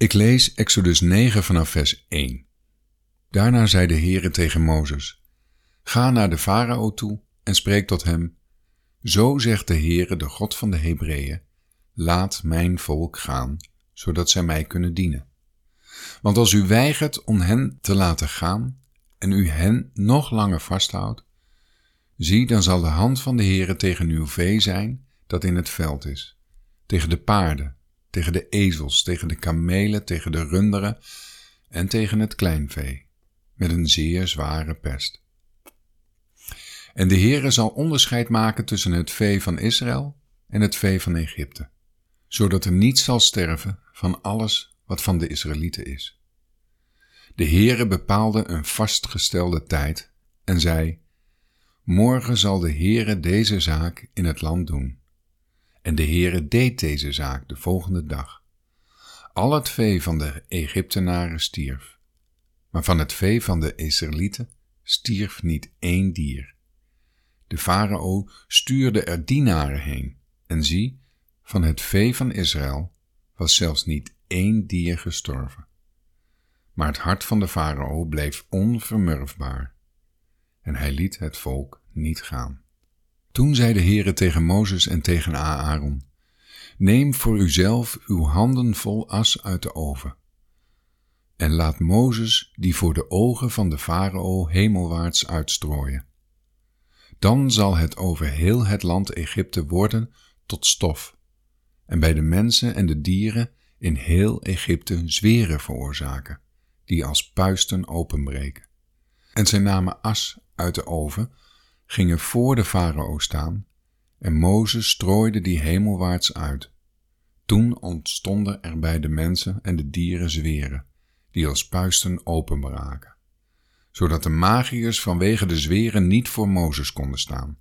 Ik lees Exodus 9 vanaf vers 1. Daarna zei de Heere tegen Mozes: Ga naar de farao toe en spreek tot hem. Zo zegt de Heere, de God van de Hebreeën: Laat mijn volk gaan, zodat zij mij kunnen dienen. Want als u weigert om hen te laten gaan en u hen nog langer vasthoudt, zie, dan zal de hand van de Heere tegen uw vee zijn dat in het veld is, tegen de paarden, tegen de ezels, tegen de kamelen, tegen de runderen en tegen het kleinvee, met een zeer zware pest. En de Heere zal onderscheid maken tussen het vee van Israël en het vee van Egypte, zodat er niets zal sterven van alles wat van de Israëlieten is. De Heere bepaalde een vastgestelde tijd en zei: Morgen zal de Heere deze zaak in het land doen. En de Heere deed deze zaak de volgende dag. Al het vee van de Egyptenaren stierf, maar van het vee van de Israëlieten stierf niet één dier. De farao stuurde er dienaren heen, en zie, van het vee van Israël was zelfs niet één dier gestorven. Maar het hart van de farao bleef onvermurfbaar, en hij liet het volk niet gaan. Toen zei de Heere tegen Mozes en tegen Aaron: Neem voor uzelf uw handen vol as uit de oven. En laat Mozes die voor de ogen van de farao hemelwaarts uitstrooien. Dan zal het over heel het land Egypte worden tot stof, en bij de mensen en de dieren in heel Egypte zweren veroorzaken, die als puisten openbreken. En zij namen as uit de oven gingen voor de farao staan en Mozes strooide die hemelwaarts uit. Toen ontstonden er bij de mensen en de dieren zweren, die als puisten openbraken, zodat de magiërs vanwege de zweren niet voor Mozes konden staan,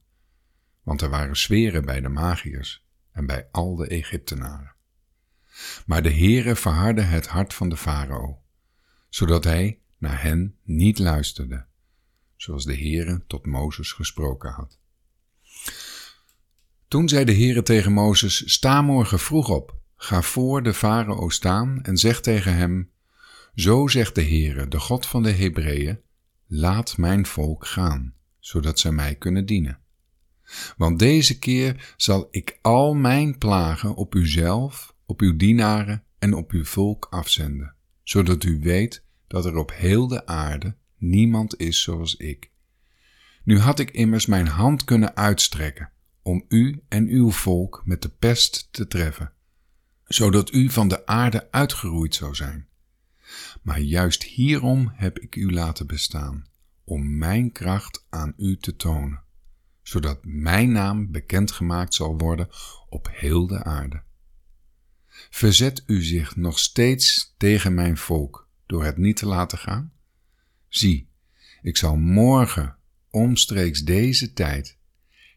want er waren zweren bij de magiërs en bij al de Egyptenaren. Maar de Heere verhardde het hart van de farao, zodat hij naar hen niet luisterde zoals de Heere tot Mozes gesproken had. Toen zei de Heere tegen Mozes, sta morgen vroeg op, ga voor de farao staan en zeg tegen hem, zo zegt de Heere, de God van de Hebreeën, laat mijn volk gaan, zodat zij mij kunnen dienen. Want deze keer zal ik al mijn plagen op uzelf, op uw dienaren en op uw volk afzenden, zodat u weet dat er op heel de aarde niemand is zoals ik. Nu had ik immers mijn hand kunnen uitstrekken om u en uw volk met de pest te treffen, zodat u van de aarde uitgeroeid zou zijn. Maar juist hierom heb ik u laten bestaan, om mijn kracht aan u te tonen, zodat mijn naam bekendgemaakt zal worden op heel de aarde. Verzet u zich nog steeds tegen mijn volk door het niet te laten gaan? Zie, ik zal morgen omstreeks deze tijd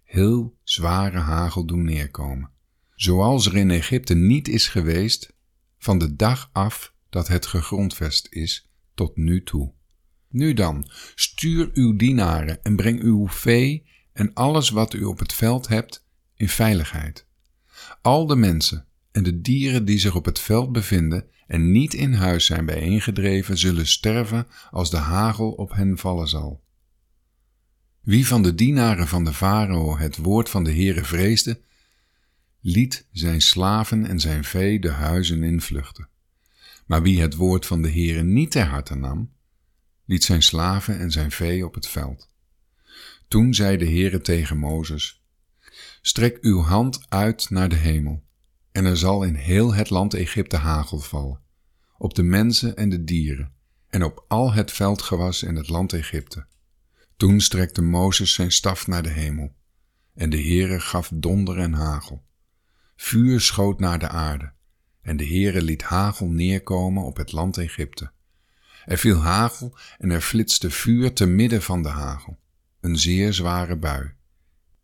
heel zware hagel doen neerkomen, zoals er in Egypte niet is geweest van de dag af dat het gegrondvest is tot nu toe. Nu dan, stuur uw dienaren en breng uw vee en alles wat u op het veld hebt in veiligheid. Al de mensen en de dieren die zich op het veld bevinden en niet in huis zijn bijeengedreven, zullen sterven als de hagel op hen vallen zal. Wie van de dienaren van de farao het woord van de Heere vreesde, liet zijn slaven en zijn vee de huizen invluchten. Maar wie het woord van de Heere niet ter harte nam, liet zijn slaven en zijn vee op het veld. Toen zei de Heere tegen Mozes, Strek uw hand uit naar de hemel en er zal in heel het land Egypte hagel vallen, op de mensen en de dieren, en op al het veldgewas in het land Egypte. Toen strekte Mozes zijn staf naar de hemel, en de Heere gaf donder en hagel. Vuur schoot naar de aarde, en de Heere liet hagel neerkomen op het land Egypte. Er viel hagel en er flitste vuur te midden van de hagel, een zeer zware bui.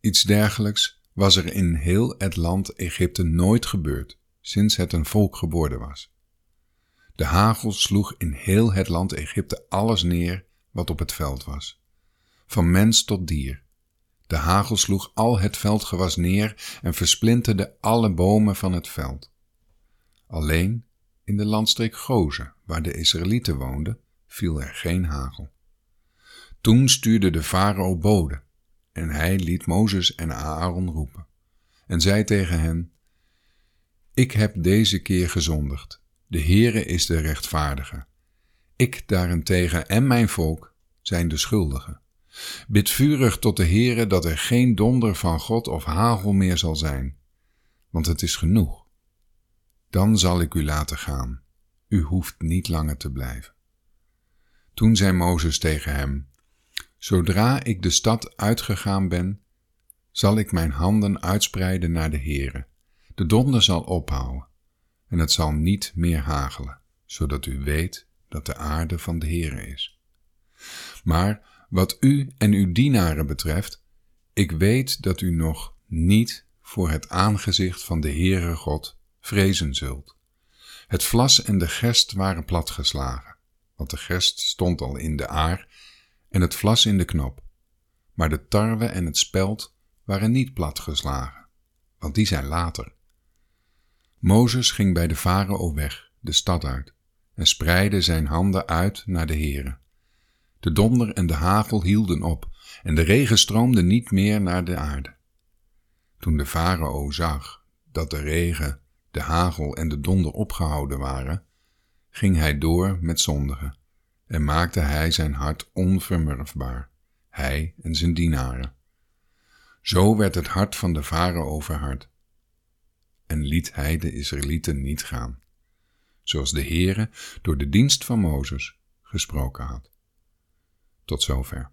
Iets dergelijks was er in heel het land Egypte nooit gebeurd, sinds het een volk geboren was. De hagel sloeg in heel het land Egypte alles neer wat op het veld was, van mens tot dier. De hagel sloeg al het veldgewas neer en versplinterde alle bomen van het veld. Alleen in de landstreek Gozen, waar de Israëlieten woonden, viel er geen hagel. Toen stuurde de farao bode, en hij liet Mozes en Aaron roepen, en zei tegen hen: Ik heb deze keer gezondigd. De Heere is de rechtvaardige. Ik daarentegen en mijn volk zijn de schuldigen. Bid vurig tot de Heere dat er geen donder van God of hagel meer zal zijn, want het is genoeg. Dan zal ik u laten gaan. U hoeft niet langer te blijven. Toen zei Mozes tegen hem: Zodra ik de stad uitgegaan ben, zal ik mijn handen uitspreiden naar de Heere. De donder zal ophouden en het zal niet meer hagelen, zodat u weet dat de aarde van de Heere is. Maar wat u en uw dienaren betreft, ik weet dat u nog niet voor het aangezicht van de Heere God vrezen zult. Het vlas en de gerst waren platgeslagen, want de gerst stond al in de aar en het vlas in de knop. Maar de tarwe en het speld waren niet platgeslagen, want die zijn later. Mozes ging bij de farao weg, de stad uit, en spreidde zijn handen uit naar de Heere. De donder en de hagel hielden op, en de regen stroomde niet meer naar de aarde. Toen de farao zag dat de regen, de hagel en de donder opgehouden waren, ging hij door met zondigen en maakte hij zijn hart onvermurfbaar, hij en zijn dienaren. Zo werd het hart van de farao verhard en liet hij de Israëlieten niet gaan, zoals de Heere door de dienst van Mozes gesproken had. Tot zover.